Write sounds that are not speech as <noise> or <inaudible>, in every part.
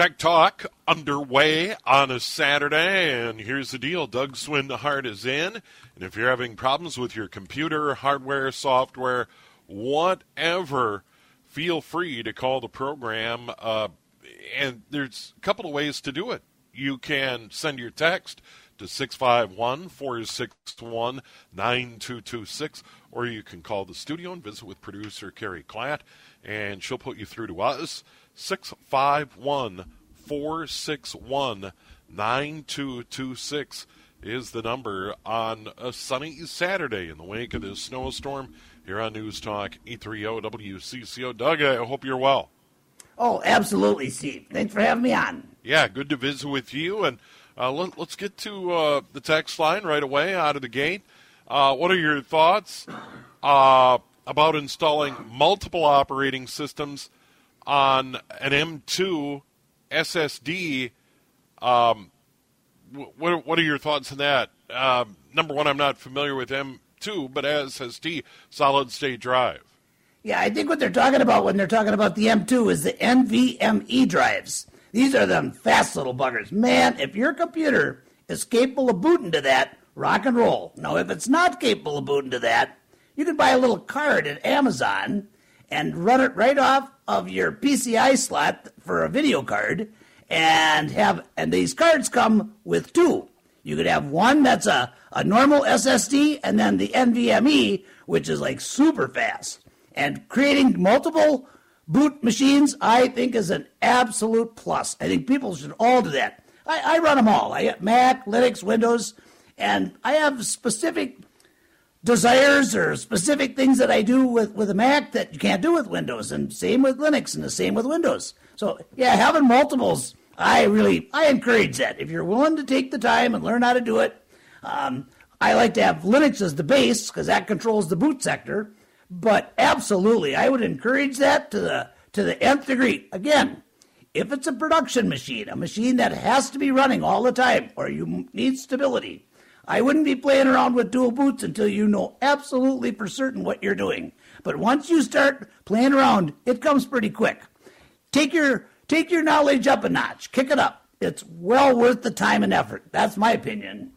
Tech Talk underway on a Saturday, and here's the deal Doug Swinhart is in. And if you're having problems with your computer, hardware, software, whatever, feel free to call the program. Uh, and there's a couple of ways to do it. You can send your text to 651 461 9226, or you can call the studio and visit with producer Carrie Klatt, and she'll put you through to us. 651 461 9226 is the number on a sunny Saturday in the wake of this snowstorm here on News Talk 830 WCCO. Doug, I hope you're well. Oh, absolutely, Steve. Thanks for having me on. Yeah, good to visit with you. And uh, let, us get to uh, the text line right away out of the gate. Uh, what are your thoughts uh, about installing multiple operating systems on an M2 SSD? Um, what, what are your thoughts on that? Um, number one, I'm not familiar with M2, but as SSD, solid state drive. Yeah, I think what they're talking about when they're talking about the M2 is the NVMe drives. These are them fast little buggers. Man, if your computer is capable of booting to that, rock and roll. Now, if it's not capable of booting to that, you can buy a little card at Amazon and run it right off of your PCI slot for a video card and have and these cards come with two. You could have one that's a, a normal SSD and then the NVMe, which is like super fast. And creating multiple boot machines, I think, is an absolute plus. I think people should all do that. I, I run them all. I Mac, Linux, Windows, and I have specific desires or specific things that I do with, with a Mac that you can't do with Windows, and same with Linux, and the same with Windows. So yeah, having multiples, I really I encourage that. If you're willing to take the time and learn how to do it, um, I like to have Linux as the base because that controls the boot sector. But absolutely, I would encourage that to the to the nth degree. Again, if it's a production machine, a machine that has to be running all the time, or you need stability, I wouldn't be playing around with dual boots until you know absolutely for certain what you're doing. But once you start playing around, it comes pretty quick. Take your take your knowledge up a notch, kick it up. It's well worth the time and effort. That's my opinion.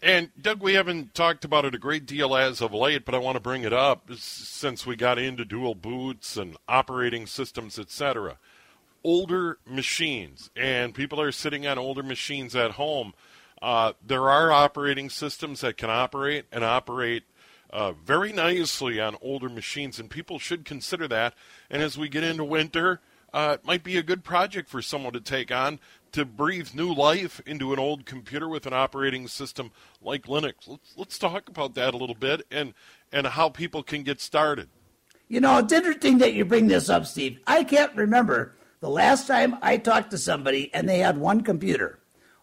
And Doug, we haven't talked about it a great deal as of late, but I want to bring it up since we got into dual boots and operating systems, etc. Older machines, and people are sitting on older machines at home. Uh, there are operating systems that can operate and operate uh, very nicely on older machines, and people should consider that. And as we get into winter, uh, it might be a good project for someone to take on to breathe new life into an old computer with an operating system like Linux. Let's, let's talk about that a little bit and, and how people can get started. You know, it's interesting that you bring this up, Steve. I can't remember the last time I talked to somebody and they had one computer.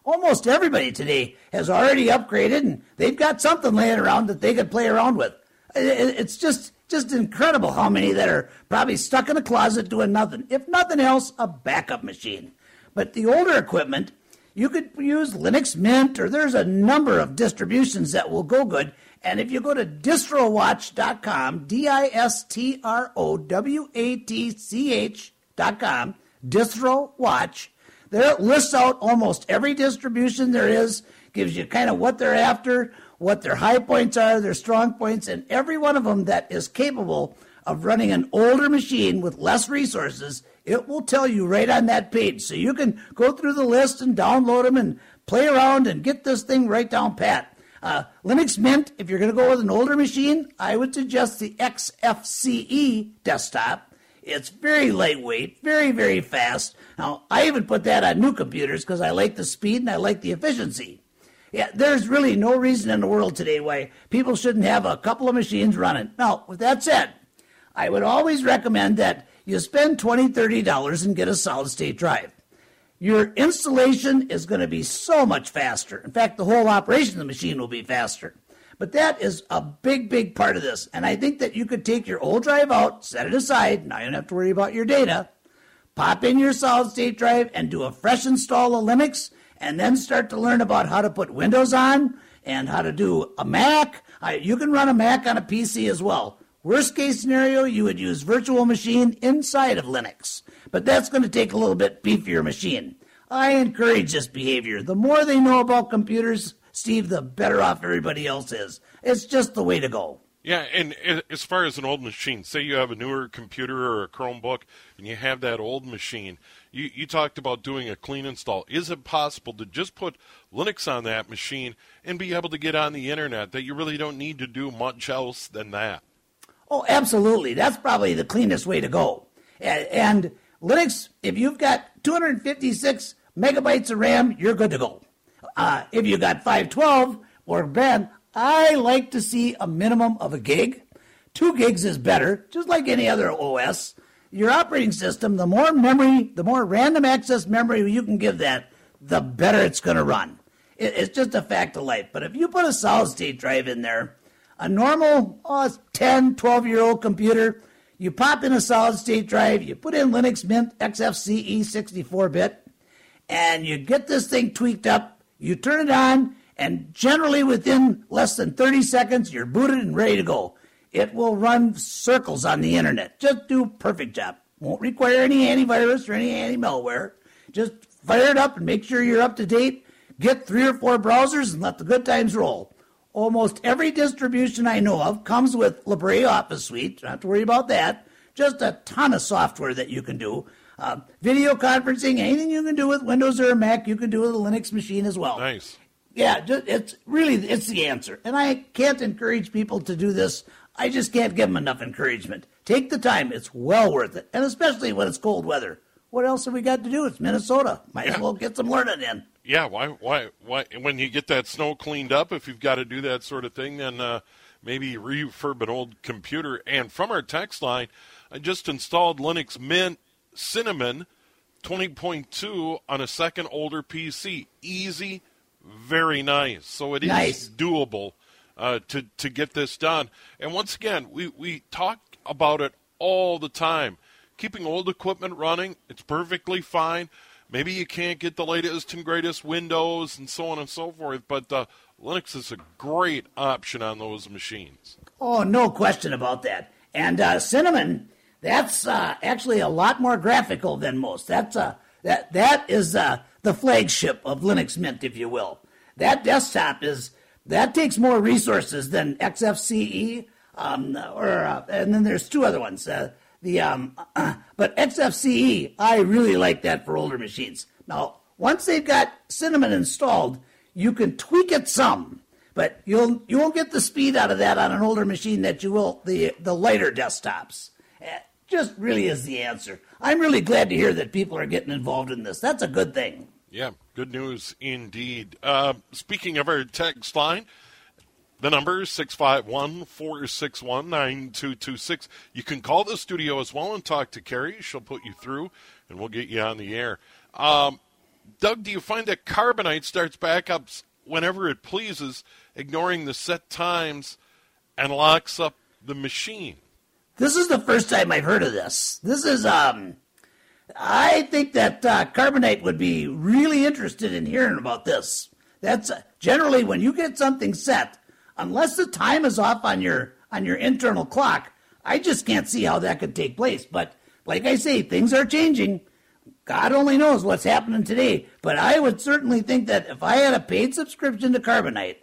Almost everybody today has already upgraded and they've got something laying around that they could play around with. It's just just incredible how many that are probably stuck in a closet doing nothing. If nothing else, a backup machine. But the older equipment, you could use Linux Mint, or there's a number of distributions that will go good. And if you go to distrowatch.com, D I S T R O W A T C H.com, distrowatch, there it lists out almost every distribution there is, gives you kind of what they're after, what their high points are, their strong points, and every one of them that is capable of running an older machine with less resources it will tell you right on that page. So you can go through the list and download them and play around and get this thing right down pat. Uh, Linux Mint, if you're going to go with an older machine, I would suggest the XFCE desktop. It's very lightweight, very, very fast. Now, I even put that on new computers because I like the speed and I like the efficiency. Yeah, there's really no reason in the world today why people shouldn't have a couple of machines running. Now, with that said, I would always recommend that you spend $20, $30 and get a solid state drive. your installation is going to be so much faster. In fact, the whole operation of the machine will be faster. But that is a big, big part of this. And I think that you could take your old drive out, set it aside. Now you don't have to worry about your data. Pop in your solid state drive and do a fresh install of Linux and then start to learn about how to put Windows on and how to do a Mac. You can run a Mac on a PC as well. Worst case scenario, you would use virtual machine inside of Linux. But that's going to take a little bit beefier machine. I encourage this behavior. The more they know about computers, Steve, the better off everybody else is. It's just the way to go. Yeah, and as far as an old machine, say you have a newer computer or a Chromebook and you have that old machine, you, you talked about doing a clean install. Is it possible to just put Linux on that machine and be able to get on the internet that you really don't need to do much else than that? Oh, absolutely. That's probably the cleanest way to go. And, and Linux, if you've got 256 megabytes of RAM, you're good to go. Uh, if you got 512 or Ben, I like to see a minimum of a gig. Two gigs is better, just like any other OS. Your operating system, the more memory, the more random access memory you can give that, the better it's going to run. It, it's just a fact of life. But if you put a solid state drive in there, a normal oh, 10, 12 year old computer, you pop in a solid state drive, you put in Linux Mint XFCE 64 bit, and you get this thing tweaked up, you turn it on, and generally within less than 30 seconds, you're booted and ready to go. It will run circles on the internet. Just do a perfect job. Won't require any antivirus or any anti malware. Just fire it up and make sure you're up to date. Get three or four browsers and let the good times roll. Almost every distribution I know of comes with LibreOffice Suite. Don't have to worry about that. Just a ton of software that you can do. Uh, video conferencing, anything you can do with Windows or a Mac, you can do with a Linux machine as well. Nice. Yeah, just, it's really it's the answer, and I can't encourage people to do this. I just can't give them enough encouragement. Take the time; it's well worth it, and especially when it's cold weather. What else have we got to do? It's Minnesota. Might yeah. as well get some learning in yeah, why, why, why? When you get that snow cleaned up, if you've got to do that sort of thing, then uh, maybe refurb an old computer. And from our text line, I just installed Linux Mint Cinnamon 20.2 on a second older PC. Easy, very nice. So it is nice. doable uh, to to get this done. And once again, we we talk about it all the time. Keeping old equipment running, it's perfectly fine. Maybe you can't get the latest and greatest Windows and so on and so forth, but uh, Linux is a great option on those machines. Oh, no question about that. And uh, Cinnamon, that's uh, actually a lot more graphical than most. That's uh, that that is uh, the flagship of Linux Mint, if you will. That desktop is that takes more resources than XFCE, um, or uh, and then there's two other ones. Uh, the um, <clears throat> but XFCE, I really like that for older machines. Now, once they've got Cinnamon installed, you can tweak it some, but you'll you won't get the speed out of that on an older machine that you will the the lighter desktops. Just really is the answer. I'm really glad to hear that people are getting involved in this. That's a good thing. Yeah, good news indeed. Uh, speaking of our text line, the number is 651 461 9226. You can call the studio as well and talk to Carrie. She'll put you through and we'll get you on the air. Um, Doug, do you find that Carbonite starts backups whenever it pleases, ignoring the set times, and locks up the machine? This is the first time I've heard of this. This is, um, I think that uh, Carbonite would be really interested in hearing about this. That's uh, generally when you get something set unless the time is off on your on your internal clock, I just can't see how that could take place. But like I say, things are changing. God only knows what's happening today. But I would certainly think that if I had a paid subscription to Carbonite,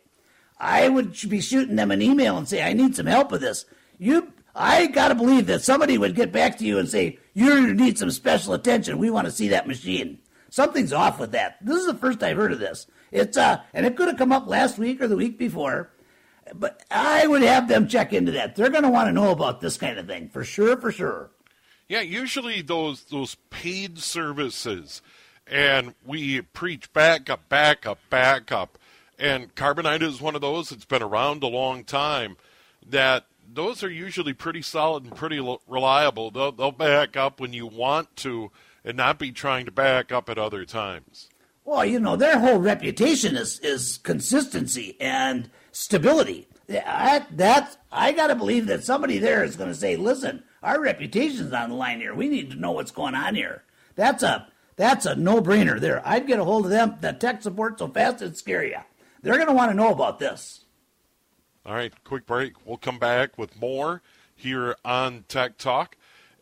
I would be shooting them an email and say, I need some help with this. You I gotta believe that somebody would get back to you and say, You need some special attention. We want to see that machine. Something's off with that. This is the first I've heard of this. It's uh and it could have come up last week or the week before. But I would have them check into that. They're going to want to know about this kind of thing for sure, for sure. Yeah, usually those those paid services, and we preach backup, backup, backup, and Carbonite is one of those. It's been around a long time. That those are usually pretty solid and pretty reliable. They'll, they'll back up when you want to, and not be trying to back up at other times. Well, you know, their whole reputation is, is consistency and stability. That, that I got to believe that somebody there is going to say, listen, our reputation's on the line here. We need to know what's going on here. That's a that's a no brainer there. I'd get a hold of them, the tech support, so fast it'd scare you. They're going to want to know about this. All right, quick break. We'll come back with more here on Tech Talk.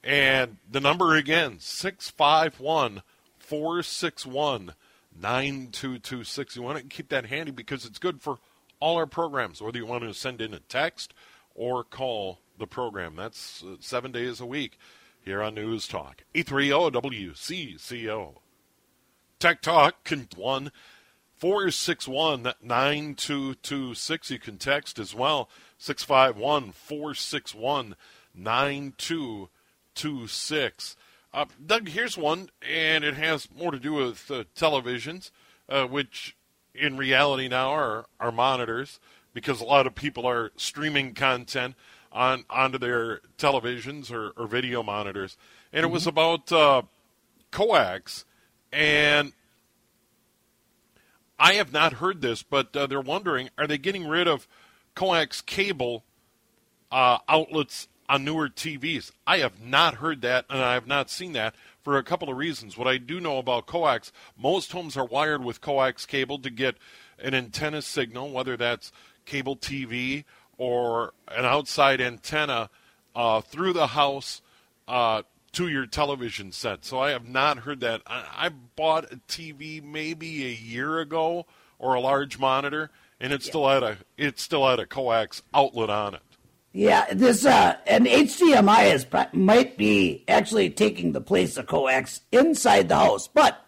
And the number again, 651 461 9226. You want to keep that handy because it's good for all our programs, whether you want to send in a text or call the program. That's uh, seven days a week here on News Talk. 830 WCCO. Tech Talk, can 1 461 9226. You can text as well, 651 461 9226. Uh, Doug, here's one, and it has more to do with uh, televisions, uh, which in reality now are, are monitors because a lot of people are streaming content on onto their televisions or, or video monitors. And mm-hmm. it was mm-hmm. about uh, coax, and I have not heard this, but uh, they're wondering: Are they getting rid of coax cable uh, outlets on newer TVs. I have not heard that, and I have not seen that for a couple of reasons. What I do know about coax, most homes are wired with coax cable to get an antenna signal, whether that's cable TV or an outside antenna uh, through the house uh, to your television set. So I have not heard that. I, I bought a TV maybe a year ago or a large monitor, and it still had a it still had a coax outlet on it. Yeah, this uh, and HDMI is might be actually taking the place of coax inside the house. But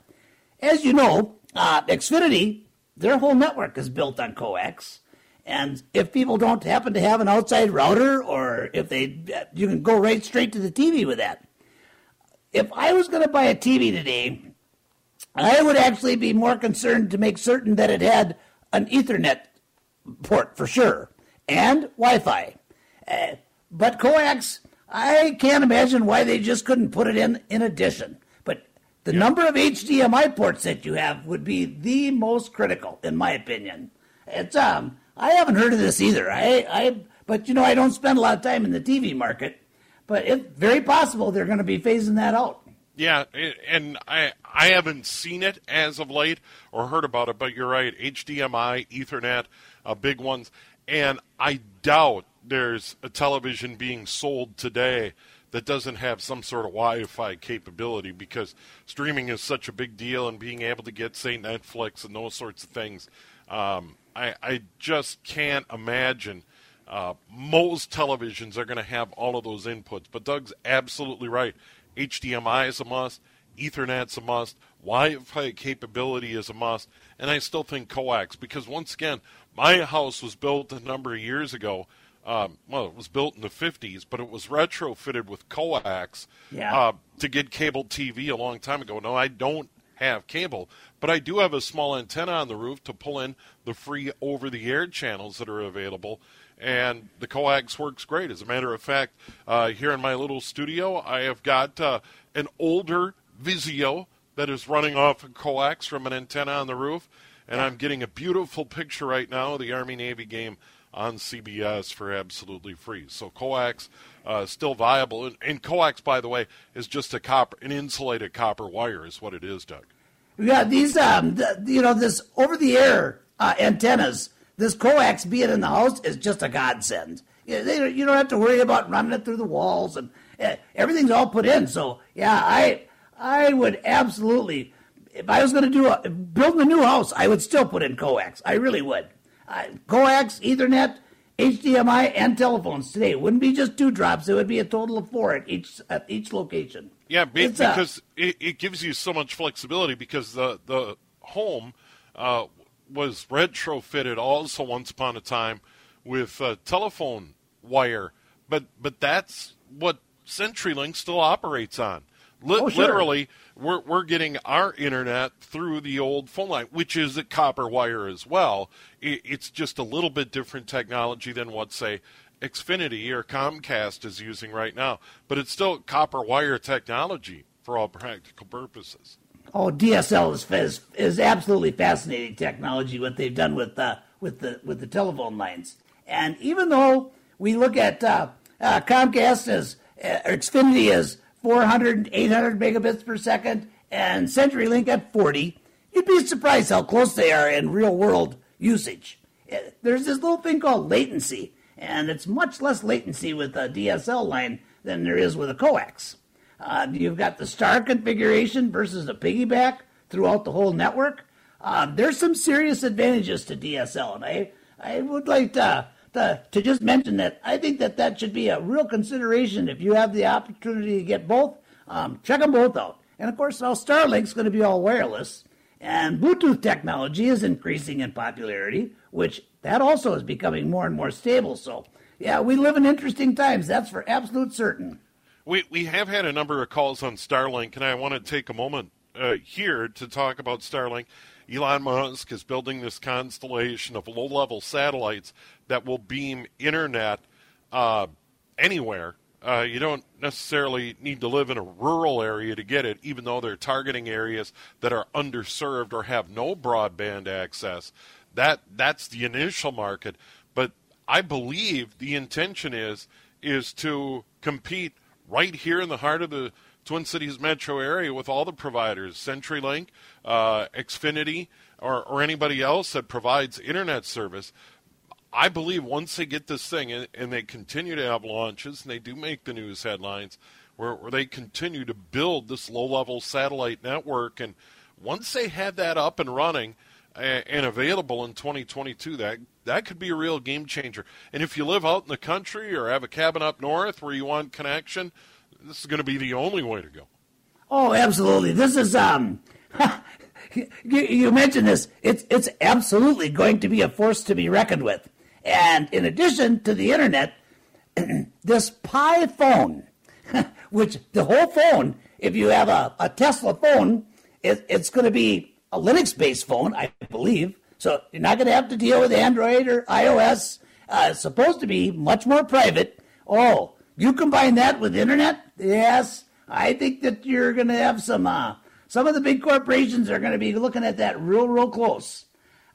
as you know, uh, Xfinity, their whole network is built on coax. And if people don't happen to have an outside router, or if they, you can go right straight to the TV with that. If I was going to buy a TV today, I would actually be more concerned to make certain that it had an Ethernet port for sure and Wi-Fi uh, but coax, I can't imagine why they just couldn't put it in in addition. But the yeah. number of HDMI ports that you have would be the most critical, in my opinion. It's um, I haven't heard of this either. I, I, but you know, I don't spend a lot of time in the TV market. But it's very possible they're going to be phasing that out. Yeah, and I I haven't seen it as of late or heard about it, but you're right. HDMI, Ethernet, uh, big ones, and I doubt there's a television being sold today that doesn't have some sort of Wi-Fi capability because streaming is such a big deal and being able to get say Netflix and those sorts of things. Um, I, I just can't imagine. Uh, most televisions are going to have all of those inputs, but Doug's absolutely right. HDMI is a must. Ethernet's a must. Wi-Fi capability is a must, and I still think coax because once again, my house was built a number of years ago um, well, it was built in the 50s, but it was retrofitted with coax yeah. uh, to get cable TV a long time ago. No, I don't have cable, but I do have a small antenna on the roof to pull in the free over the air channels that are available. And the coax works great. As a matter of fact, uh, here in my little studio, I have got uh, an older Vizio that is running off a coax from an antenna on the roof. And I'm getting a beautiful picture right now of the Army Navy game on CBS for absolutely free. So coax uh, still viable, and, and, coax, by the way, is just a copper, an insulated copper wire, is what it is, Doug. Yeah, these, um, the, you know, this over-the-air uh, antennas, this coax, being in the house, is just a godsend. You, they, you don't have to worry about running it through the walls, and uh, everything's all put in. So, yeah, I, I would absolutely, if I was going to do a, build a new house, I would still put in coax. I really would uh, coax, Ethernet, HDMI, and telephones today. It wouldn't be just two drops; it would be a total of four at each at each location. Yeah, uh, because uh, it, it, gives you so much flexibility. Because the the home uh, was retrofitted also once upon a time with a telephone wire, but but that's what CenturyLink still operates on. Li- oh, sure. Literally, we're, we're getting our internet through the old phone line, which is a copper wire as well. It, it's just a little bit different technology than what, say, Xfinity or Comcast is using right now. But it's still copper wire technology. for all practical purposes. Oh, DSL is is, is absolutely fascinating technology. What they've done with uh, with the with the telephone lines, and even though we look at uh, uh, Comcast as uh, Xfinity as 400 and 800 megabits per second, and CenturyLink at 40, you'd be surprised how close they are in real world usage. Uh, there's this little thing called latency, and it's much less latency with a DSL line than there is with a coax. Uh, you've got the star configuration versus a piggyback throughout the whole network. Uh, there's some serious advantages to DSL, and I, I would like to, to, to just mention that I think that that should be a real consideration if you have the opportunity to get both. Um, check them both out. And of course, now Starlink's going to be all wireless, and Bluetooth technology is increasing in popularity, which that also is becoming more and more stable. So, yeah, we live in interesting times. That's for absolute certain. We we have had a number of calls on Starlink, and I want to take a moment uh, here to talk about Starlink. Elon Musk is building this constellation of low-level satellites that will beam internet uh, anywhere. Uh, you don't necessarily need to live in a rural area to get it, even though they're targeting areas that are underserved or have no broadband access. That that's the initial market, but I believe the intention is is to compete right here in the heart of the Twin Cities metro area with all the providers, CenturyLink, uh, Xfinity, or, or anybody else that provides internet service. I believe once they get this thing and, and, they continue to have launches and they do make the news headlines where, where they continue to build this low level satellite network. And once they have that up and running and, available in 2022, that, that could be a real game changer. And if you live out in the country or have a cabin up north where you want connection, this is going to be the only way to go. Oh, absolutely. This is um. <laughs> you, you mentioned this. It's it's absolutely going to be a force to be reckoned with. And in addition to the internet, <clears throat> this Pi phone, <laughs> which the whole phone, if you have a, a Tesla phone, it, it's going to be a Linux based phone, I believe. So you're not going to have to deal with Android or iOS. Uh, it's supposed to be much more private. Oh, you combine that with internet, yes, I think that you're going to have some. Uh, some of the big corporations are going to be looking at that real, real close.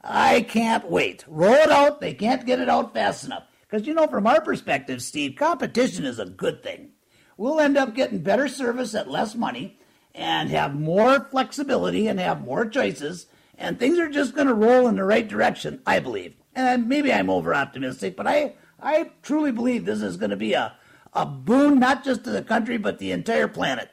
I can't wait. Roll it out. They can't get it out fast enough. Because, you know, from our perspective, Steve, competition is a good thing. We'll end up getting better service at less money and have more flexibility and have more choices. And things are just going to roll in the right direction, I believe. And maybe I'm over optimistic, but I, I truly believe this is going to be a, a boon not just to the country but the entire planet.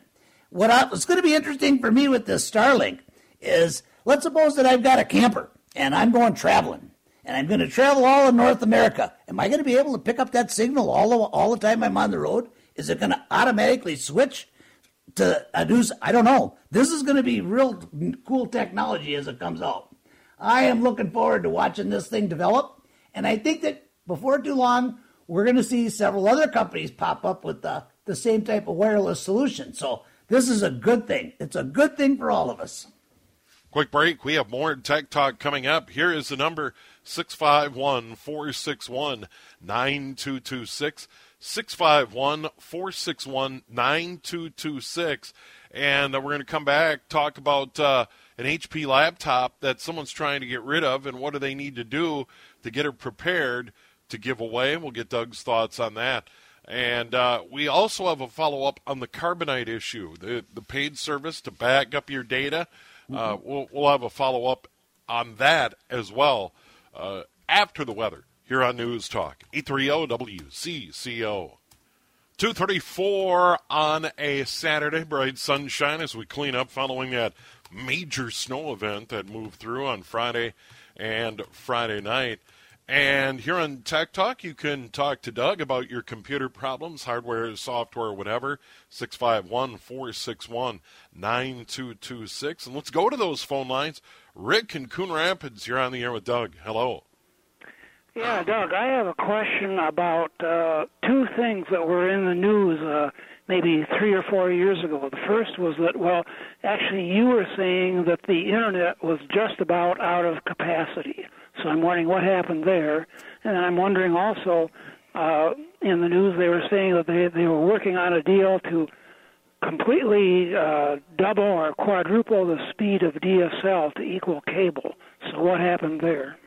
What I, what's going to be interesting for me with this Starlink is let's suppose that I've got a camper and I'm going traveling and I'm going to travel all of North America. Am I going to be able to pick up that signal all the, all the time I'm on the road? Is it going to automatically switch to uh, news? I don't know. This is going to be real cool technology as it comes out. I am looking forward to watching this thing develop, and I think that before too long, we're going to see several other companies pop up with the, the same type of wireless solution. So this is a good thing. It's a good thing for all of us. Quick break. We have more Tech Talk coming up. Here is the number 651 461 9226. 651 461 9226. And uh, we're going to come back, talk about uh, an HP laptop that someone's trying to get rid of and what do they need to do to get it prepared to give away. And we'll get Doug's thoughts on that. And uh, we also have a follow up on the Carbonite issue, the, the paid service to back up your data. Uh, mm-hmm. we'll, we'll have a follow up on that as well uh, after the weather here on News Talk. 830 WCCO. 234 on a Saturday, bright sunshine as we clean up following that major snow event that moved through on Friday and Friday night. And here on Tech Talk, you can talk to Doug about your computer problems, hardware, software, whatever. 651 461 9226. And let's go to those phone lines. Rick in Coon Rapids, you're on the air with Doug. Hello. Yeah, Doug, I have a question about uh, two things that were in the news uh, maybe three or four years ago. The first was that, well, actually, you were saying that the Internet was just about out of capacity. So I'm wondering what happened there. And I'm wondering also, uh, in the news they were saying that they, they were working on a deal to completely uh, double or quadruple the speed of DSL to equal cable. So what happened there?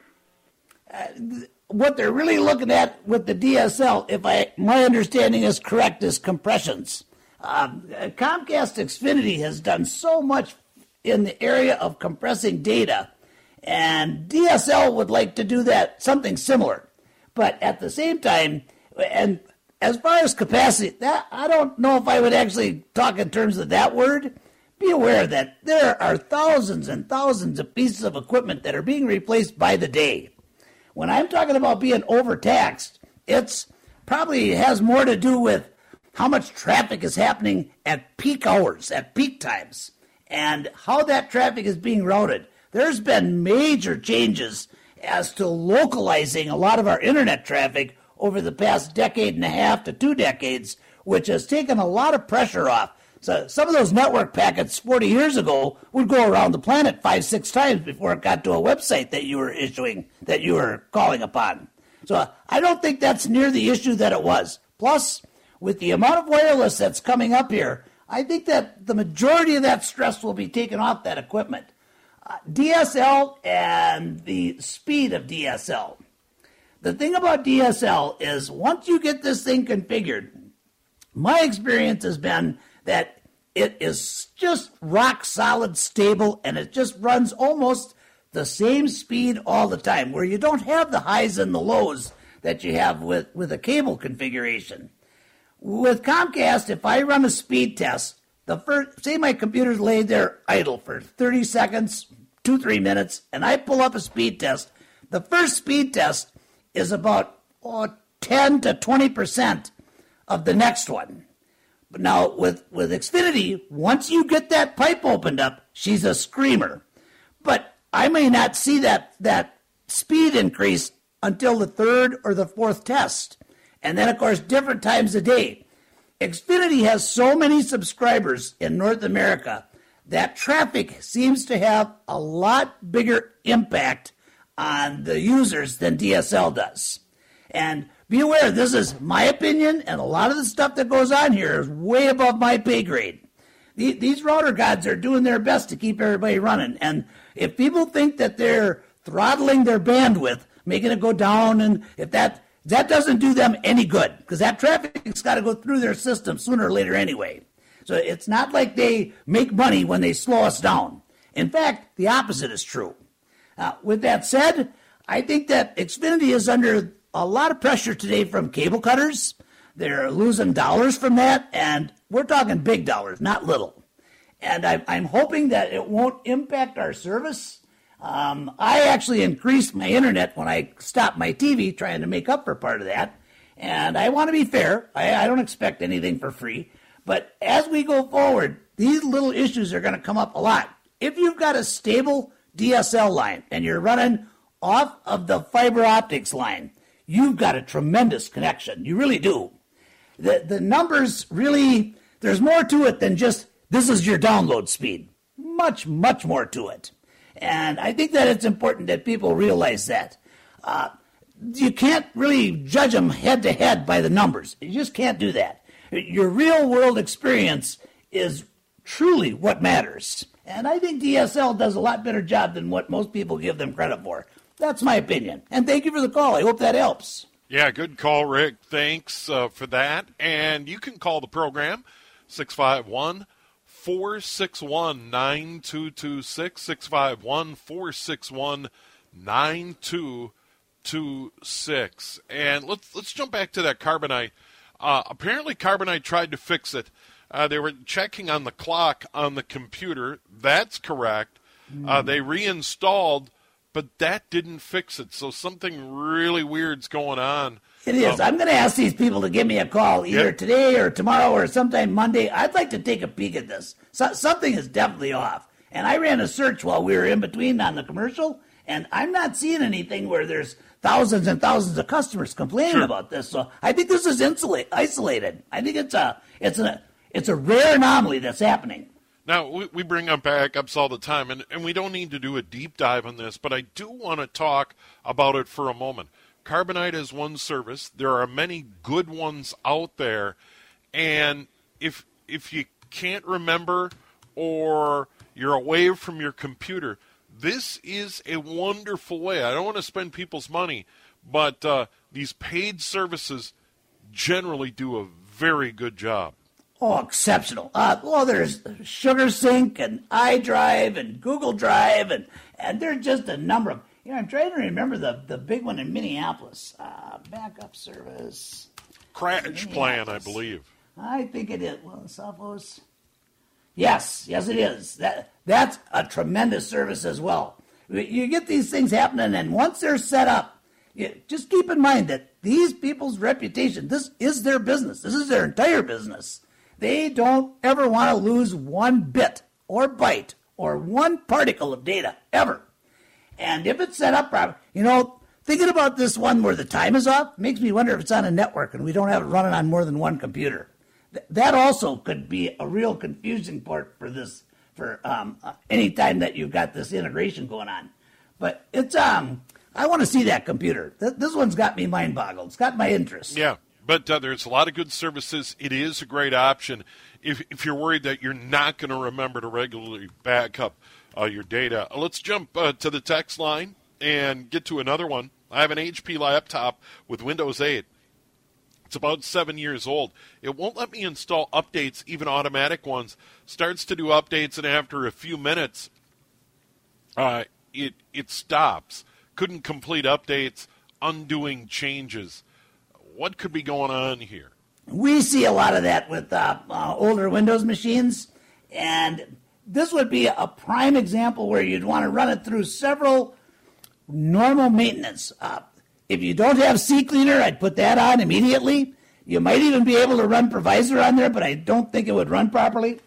What they're really looking at with the DSL, if I my understanding is correct, is compressions. Um, Comcast Xfinity has done so much in the area of compressing data, and DSL would like to do that something similar. But at the same time, and as far as capacity, that I don't know if I would actually talk in terms of that word. Be aware that there are thousands and thousands of pieces of equipment that are being replaced by the day. When I'm talking about being overtaxed, it's probably has more to do with how much traffic is happening at peak hours, at peak times, and how that traffic is being routed. There's been major changes as to localizing a lot of our internet traffic over the past decade and a half to two decades, which has taken a lot of pressure off so some of those network packets 40 years ago would go around the planet five, six times before it got to a website that you were issuing, that you were calling upon. So I don't think that's near the issue that it was. Plus, with the amount of wireless that's coming up here, I think that the majority of that stress will be taken off that equipment. Uh, DSL and the speed of DSL. The thing about DSL is once you get this thing configured, my experience has been that it is just rock solid stable and it just runs almost the same speed all the time, where you don't have the highs and the lows that you have with, with a cable configuration. With Comcast, if I run a speed test, the first say my computer's laid there idle for 30 seconds, two, three minutes, and I pull up a speed test, the first speed test is about oh, 10 to 20% of the next one. But now with, with Xfinity, once you get that pipe opened up, she's a screamer. But I may not see that, that speed increase until the third or the fourth test. And then, of course, different times a day. Xfinity has so many subscribers in North America that traffic seems to have a lot bigger impact on the users than DSL does. And be aware, this is my opinion, and a lot of the stuff that goes on here is way above my pay grade. These router gods are doing their best to keep everybody running. And if people think that they're throttling their bandwidth, making it go down, and if that that doesn't do them any good, because that traffic's got to go through their system sooner or later anyway. So it's not like they make money when they slow us down. In fact, the opposite is true. Uh, with that said, I think that Xfinity is under a lot of pressure today from cable cutters. They're losing dollars from that, and we're talking big dollars, not little. And I, I'm hoping that it won't impact our service. Um, I actually increased my internet when I stopped my TV, trying to make up for part of that. And I want to be fair. I, I don't expect anything for free. But as we go forward, these little issues are going to come up a lot. If you've got a stable DSL line and you're running off of the fiber optics line, you've got a tremendous connection. You really do. The, the numbers really, there's more to it than just this is your download speed. Much, much more to it. And I think that it's important that people realize that. Uh, you can't really judge them head to head by the numbers. You just can't do that. Your real world experience is truly what matters. And I think DSL does a lot better job than what most people give them credit for. That's my opinion. And thank you for the call. I hope that helps. Yeah, good call, Rick. Thanks uh, for that. And you can call the program 651 461 9226. 651 461 9226. And let's, let's jump back to that Carbonite. Uh, apparently, Carbonite tried to fix it. Uh, they were checking on the clock on the computer. That's correct. Mm. they reinstalled but that didn't fix it. So something really weird's going on. It is. Um, I'm going to ask these people to give me a call either yep. today or tomorrow or sometime Monday. I'd like to take a peek at this. So, something is definitely off. And I ran a search while we were in between on the commercial, and I'm not seeing anything where there's thousands and thousands of customers complaining sure. about this. So I think this is insulate, isolated. I think it's a it's a it's a rare anomaly that's happening. Now, we, we bring up backups all the time, and, and we don't need to do a deep dive on this, but I do want to talk about it for a moment. Carbonite is one service. There are many good ones out there, and if if you can't remember or you're away from your computer, this is a wonderful way. I don't want to spend people's money, but uh, these paid services generally do a very good job. Oh, exceptional. Uh, well, there's SugarSync and iDrive and Google Drive, and, and there's just a number of. You know, I'm trying to remember the, the big one in Minneapolis. Uh, backup service. Crash Plan, I believe. I think it is. Well, Sophos. Yes, yes, it is. That that's a tremendous service as well. You get these things happening, and once they're set up, you, just keep in mind that these people's reputation. This is their business. This is their entire business. They don't ever want to lose one bit or byte or one particle of data ever. And if it's set up properly, you know, thinking about this one where the time is off makes me wonder if it's on a network and we don't have it running on more than one computer. Th- that also could be a real confusing part for this for um, uh, any time that you've got this integration going on. But it's um, I want to see that computer. Th- this one's got me mind boggled. It's got my interest. Yeah, but uh, there's a lot of good services. It is a great option if if you're worried that you're not going to remember to regularly back up uh, your data. Let's jump uh, to the text line and get to another one. I have an HP laptop with Windows 8. It's about seven years old. It won't let me install updates, even automatic ones. Starts to do updates, and after a few minutes, uh, it it stops. Couldn't complete updates, undoing changes. What could be going on here? We see a lot of that with uh, uh, older Windows machines, and this would be a prime example where you'd want to run it through several normal maintenance. Uh, if you don't have CCleaner, I'd put that on immediately. You might even be able to run Provisor on there, but I don't think it would run properly.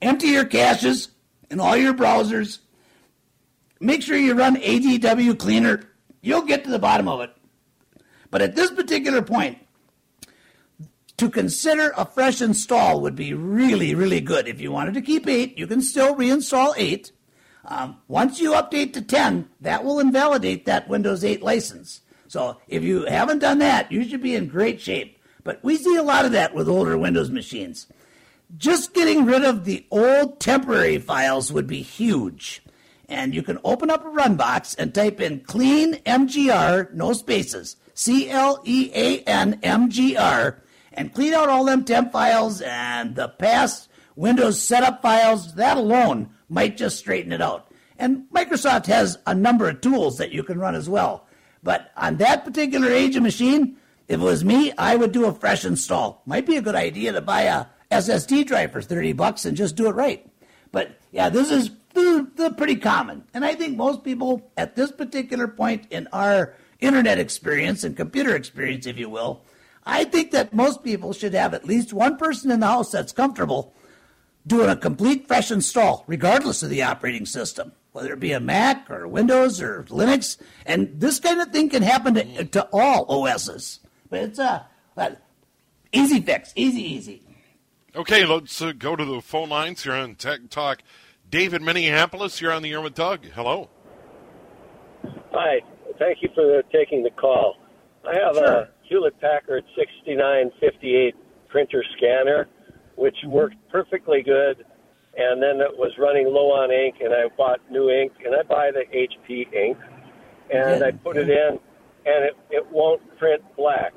Empty your caches and all your browsers. Make sure you run ADW Cleaner. You'll get to the bottom of it. But at this particular point, to consider a fresh install would be really, really good. If you wanted to keep 8, you can still reinstall 8. Um, once you update to 10, that will invalidate that Windows 8 license. So if you haven't done that, you should be in great shape. But we see a lot of that with older Windows machines. Just getting rid of the old temporary files would be huge. And you can open up a run box and type in clean MGR, no spaces, C L E A N M G R, and clean out all them temp files and the past Windows setup files. That alone might just straighten it out. And Microsoft has a number of tools that you can run as well. But on that particular age of machine, if it was me, I would do a fresh install. Might be a good idea to buy a SSD drive for 30 bucks and just do it right. But yeah, this is pretty common. And I think most people at this particular point in our internet experience and computer experience, if you will, I think that most people should have at least one person in the house that's comfortable doing a complete fresh install, regardless of the operating system, whether it be a Mac or Windows or Linux. And this kind of thing can happen to, to all OSs. But it's a, a easy fix, easy, easy. Okay, let's uh, go to the phone lines here on Tech Talk. David, Minneapolis, you're on the air with Doug. Hello. Hi. Thank you for taking the call. I have sure. a Hewlett Packard 6958 printer scanner which mm-hmm. worked perfectly good. And then it was running low on ink, and I bought new ink, and I buy the HP ink, and I put it in, and it, it won't print black.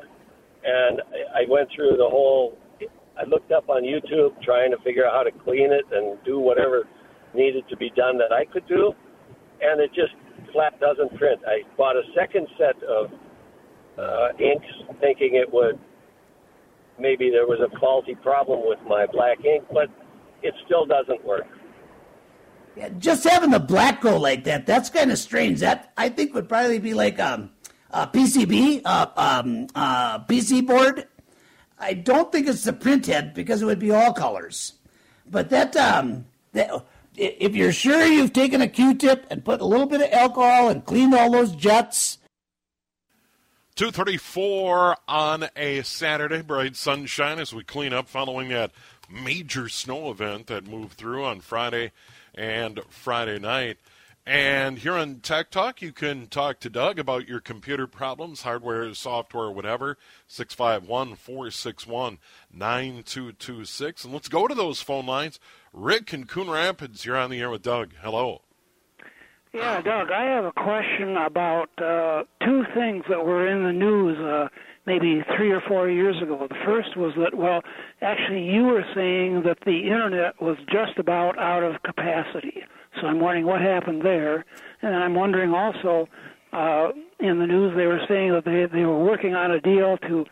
And I went through the whole, I looked up on YouTube trying to figure out how to clean it and do whatever needed to be done that I could do, and it just flat doesn't print. I bought a second set of uh, inks thinking it would maybe there was a faulty problem with my black ink, but it still doesn't work. Yeah, just having the black go like that, that's kind of strange. That I think would probably be like um, a PCB, uh, um, uh, PC board. I don't think it's the print head because it would be all colors. But that, um, that if you're sure you've taken a Q-tip and put a little bit of alcohol and cleaned all those jets 234 on a Saturday, bright sunshine as we clean up following that major snow event that moved through on Friday and Friday night. And here on Tech Talk, you can talk to Doug about your computer problems, hardware, software, whatever. 651 461 9226. And let's go to those phone lines. Rick in Coon Rapids, you're on the air with Doug. Hello. Yeah, Doug, I have a question about uh, two things that were in the news uh, maybe three or four years ago. The first was that, well, actually, you were saying that the internet was just about out of capacity. So I'm wondering what happened there. And I'm wondering also, uh, in the news, they were saying that they, they were working on a deal to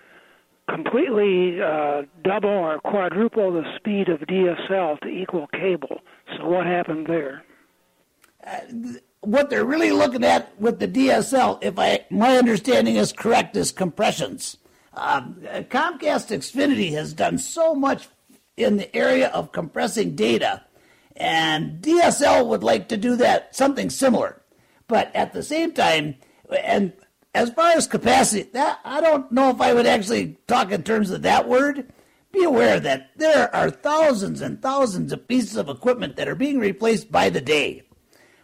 completely uh, double or quadruple the speed of DSL to equal cable. So what happened there? what they're really looking at with the DSL, if I my understanding is correct, is compressions. Um, Comcast Xfinity has done so much in the area of compressing data, and DSL would like to do that something similar. But at the same time, and as far as capacity, that I don't know if I would actually talk in terms of that word. Be aware that there are thousands and thousands of pieces of equipment that are being replaced by the day.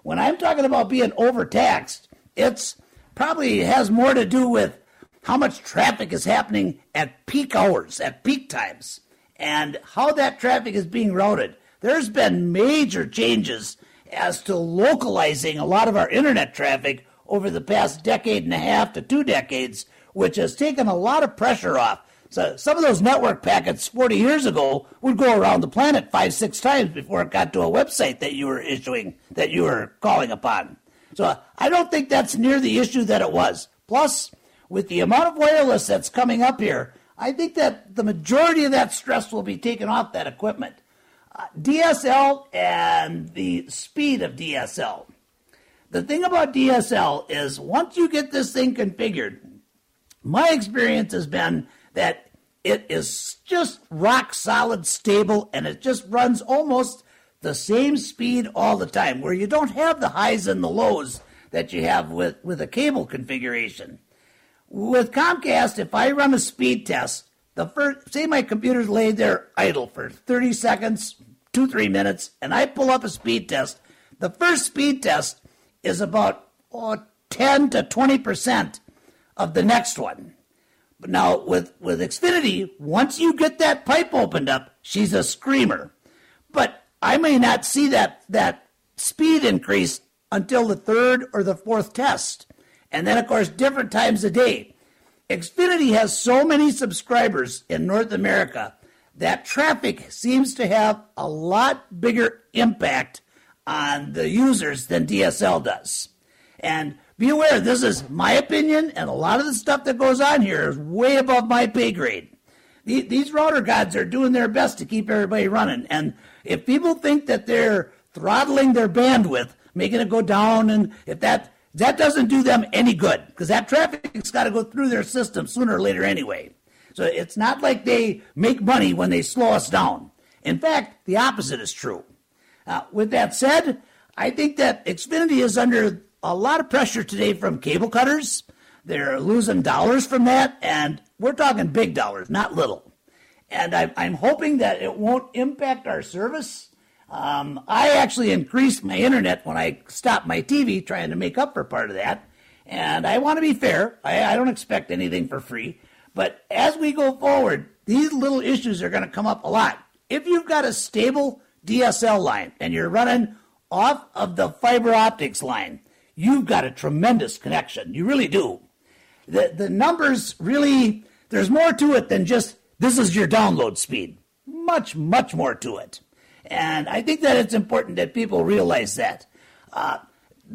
When I'm talking about being overtaxed, it's probably has more to do with how much traffic is happening at peak hours, at peak times, and how that traffic is being routed. There's been major changes as to localizing a lot of our internet traffic over the past decade and a half to two decades, which has taken a lot of pressure off. So some of those network packets 40 years ago would go around the planet five, six times before it got to a website that you were issuing, that you were calling upon. So I don't think that's near the issue that it was. Plus, with the amount of wireless that's coming up here, I think that the majority of that stress will be taken off that equipment. Uh, DSL and the speed of DSL. The thing about DSL is once you get this thing configured, my experience has been that it is just rock solid stable and it just runs almost the same speed all the time, where you don't have the highs and the lows that you have with, with a cable configuration. With Comcast, if I run a speed test, the first say my computer's laid there idle for 30 seconds, two, three minutes, and I pull up a speed test, the first speed test is about oh, 10 to 20% of the next one. But now with, with Xfinity, once you get that pipe opened up, she's a screamer. But I may not see that, that speed increase until the third or the fourth test. And then, of course, different times a day. Xfinity has so many subscribers in North America that traffic seems to have a lot bigger impact on the users than DSL does. And be aware, this is my opinion, and a lot of the stuff that goes on here is way above my pay grade. These router gods are doing their best to keep everybody running. And if people think that they're throttling their bandwidth, making it go down, and if that that doesn't do them any good, because that traffic's got to go through their system sooner or later anyway. So it's not like they make money when they slow us down. In fact, the opposite is true. Uh, with that said, I think that Xfinity is under a lot of pressure today from cable cutters. They're losing dollars from that, and we're talking big dollars, not little. And I, I'm hoping that it won't impact our service. Um, I actually increased my internet when I stopped my TV, trying to make up for part of that. And I want to be fair. I, I don't expect anything for free. But as we go forward, these little issues are going to come up a lot. If you've got a stable DSL line and you're running off of the fiber optics line, you've got a tremendous connection. You really do. The, the numbers really, there's more to it than just this is your download speed. Much, much more to it. And I think that it's important that people realize that. Uh,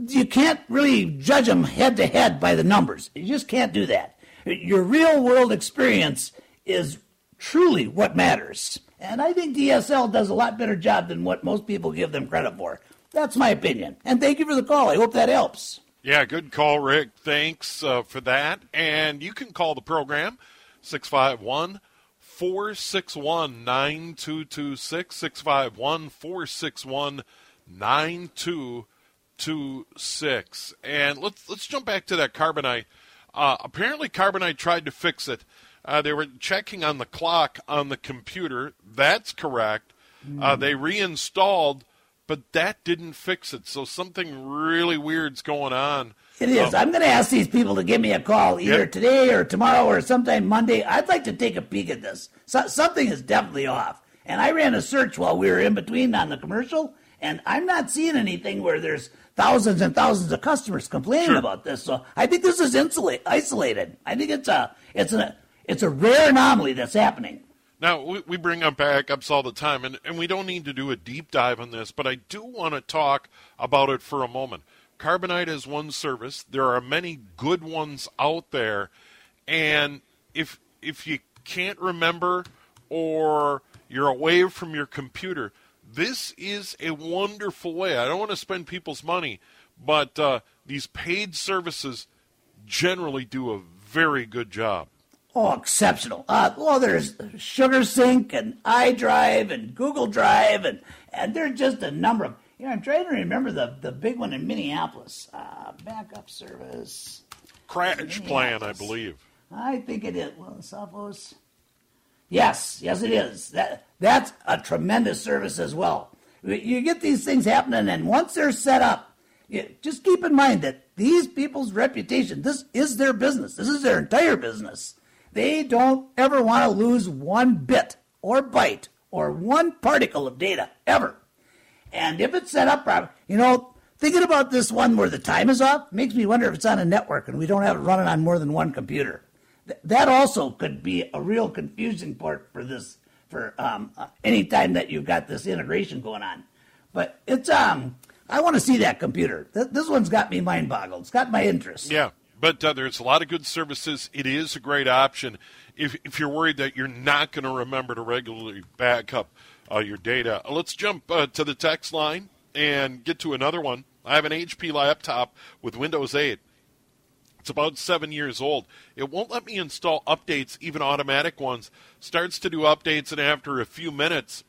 you can't really judge them head to head by the numbers. You just can't do that. Your real world experience is truly what matters. And I think DSL does a lot better job than what most people give them credit for. That's my opinion. And thank you for the call. I hope that helps. Yeah, good call, Rick. Thanks uh, for that. And you can call the program 651 461 9226. 651 461 9226. And let's, let's jump back to that Carbonite. Uh, apparently, Carbonite tried to fix it. Uh, they were checking on the clock on the computer. That's correct. Mm. Uh, they reinstalled but that didn't fix it. So something really weird's going on. It is. Um, I'm going to ask these people to give me a call either Yep. today or tomorrow or sometime Monday. I'd like to take a peek at this. So, something is definitely off. And I ran a search while we were in between on the commercial, and I'm not seeing anything where there's thousands and thousands of customers complaining Sure. about this. So I think this is insulate, isolated. I think it's a it's a it's a rare anomaly that's happening. Now, we, bring up backups all the time, and, and we don't need to do a deep dive on this, but I do want to talk about it for a moment. Carbonite is one service. There are many good ones out there, and if if you can't remember or you're away from your computer, this is a wonderful way. I don't want to spend people's money, but uh, these paid services generally do a very good job. Oh, exceptional. Uh, well, there's SugarSync and iDrive and Google Drive, and, and there's just a number of. You know, I'm trying to remember the, the big one in Minneapolis. Uh, backup service. CrashPlan, I believe. I think it is. Well, Sophos. Yes, yes, it is. That that's a tremendous service as well. You- You get these things happening, and once they're set up, you, just keep in mind that these people's reputation. This is their business. This is their entire business. They don't ever want to lose one bit or byte or one particle of data ever. And if it's set up properly, you know, thinking about this one where the time is off makes me wonder if it's on a network and we don't have it running on more than one computer. Th- that also could be a real confusing part for this for um, uh, any time that you've got this integration going on. But it's um, I want to see that computer. Th- this one's got me mind boggled. It's got my interest. Yeah, but uh, there's a lot of good services. It is a great option if if you're worried that you're not going to remember to regularly back up uh, your data. Let's jump uh, to the text line and get to another one. I have an HP laptop with Windows 8. It's about seven years old. It won't let me install updates, even automatic ones. Starts to do updates, and after a few minutes,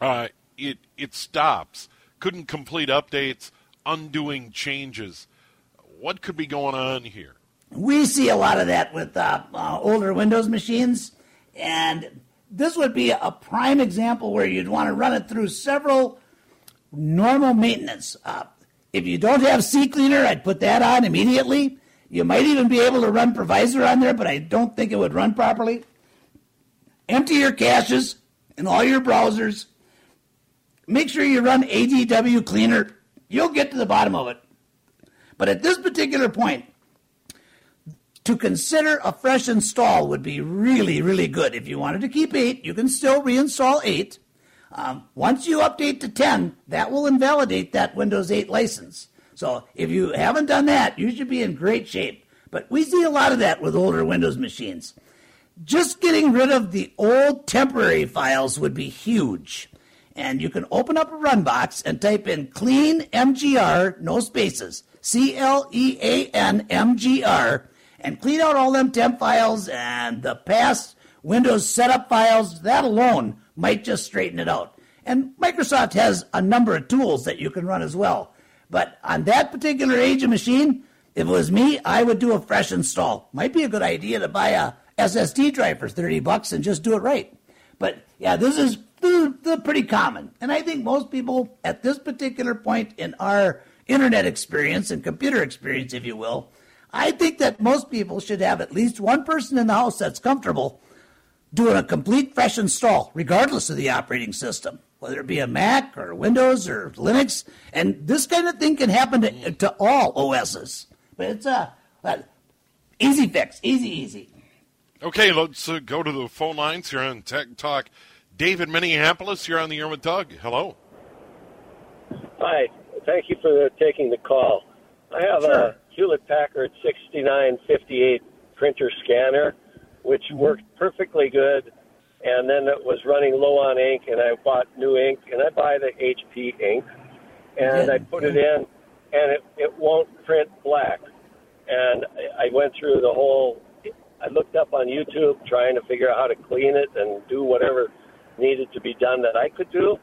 uh, it it stops. Couldn't complete updates, undoing changes. What could be going on here? We see a lot of that with uh, uh, older Windows machines, and this would be a prime example where you'd want to run it through several normal maintenance. Uh, if you don't have CCleaner, I'd put that on immediately. You might even be able to run PrivaZer on there, but I don't think it would run properly. Empty your caches and all your browsers. Make sure you run ADW Cleaner. You'll get to the bottom of it. But at this particular point, to consider a fresh install would be really, really good. If you wanted to keep 8, you can still reinstall 8. Um, once you update to 10, that will invalidate that Windows 8 license. So if you haven't done that, you should be in great shape. But we see a lot of that with older Windows machines. Just getting rid of the old temporary files would be huge. And you can open up a run box and type in clean MGR, no spaces, C L E A N M G R, and clean out all them temp files and the past Windows setup files. That alone might just straighten it out. And Microsoft has a number of tools that you can run as well. But on that particular age of machine, if it was me, I would do a fresh install. Might be a good idea to buy a SSD drive for 30 bucks and just do it right. But yeah, this is, pretty common. And I think most people at this particular point in our internet experience and computer experience, if you will, I think that most people should have at least one person in the house that's comfortable doing a complete fresh install, regardless of the operating system, whether it be a Mac or Windows or Linux. And this kind of thing can happen to, to all OSs. But it's a, a easy fix, easy, easy. Okay, let's uh, go to the phone lines here on Tech Talk. David, Minneapolis, you're on the air with Doug. Hello. Hi. Thank you for taking the call. I have a Hewlett Packard 6958 printer scanner, which mm-hmm. worked perfectly good, and then it was running low on ink, and I bought new ink, and I buy the HP ink, and I put it in, and it, it won't print black. And I I went through the whole, I looked up on YouTube trying to figure out how to clean it and do whatever needed to be done that I could do,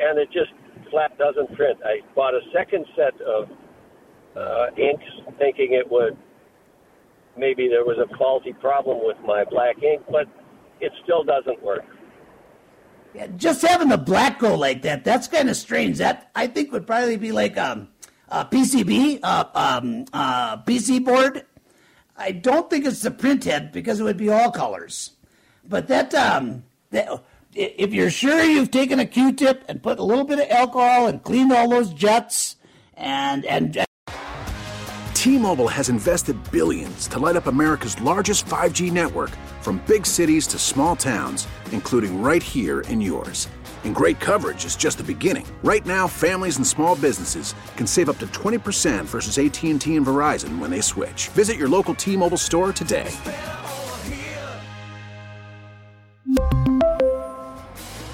and it just flat doesn't print. I bought a second set of uh, inks, thinking it would maybe there was a faulty problem with my black ink, but it still doesn't work. Yeah, just having the black go like that, that's kind of strange. That I think would probably be like um, a PCB, uh, um, uh, PC board. I don't think it's the print head because it would be all colors. But that, um, that if you're sure you've taken a Q-tip and put a little bit of alcohol and cleaned all those jets and and. T-Mobile has invested billions to light up America's largest 5G network from big cities to small towns, including right here in yours. And great coverage is just the beginning. Right now, families and small businesses can save up to 20% versus AT&T and Verizon when they switch. Visit your local T-Mobile store today.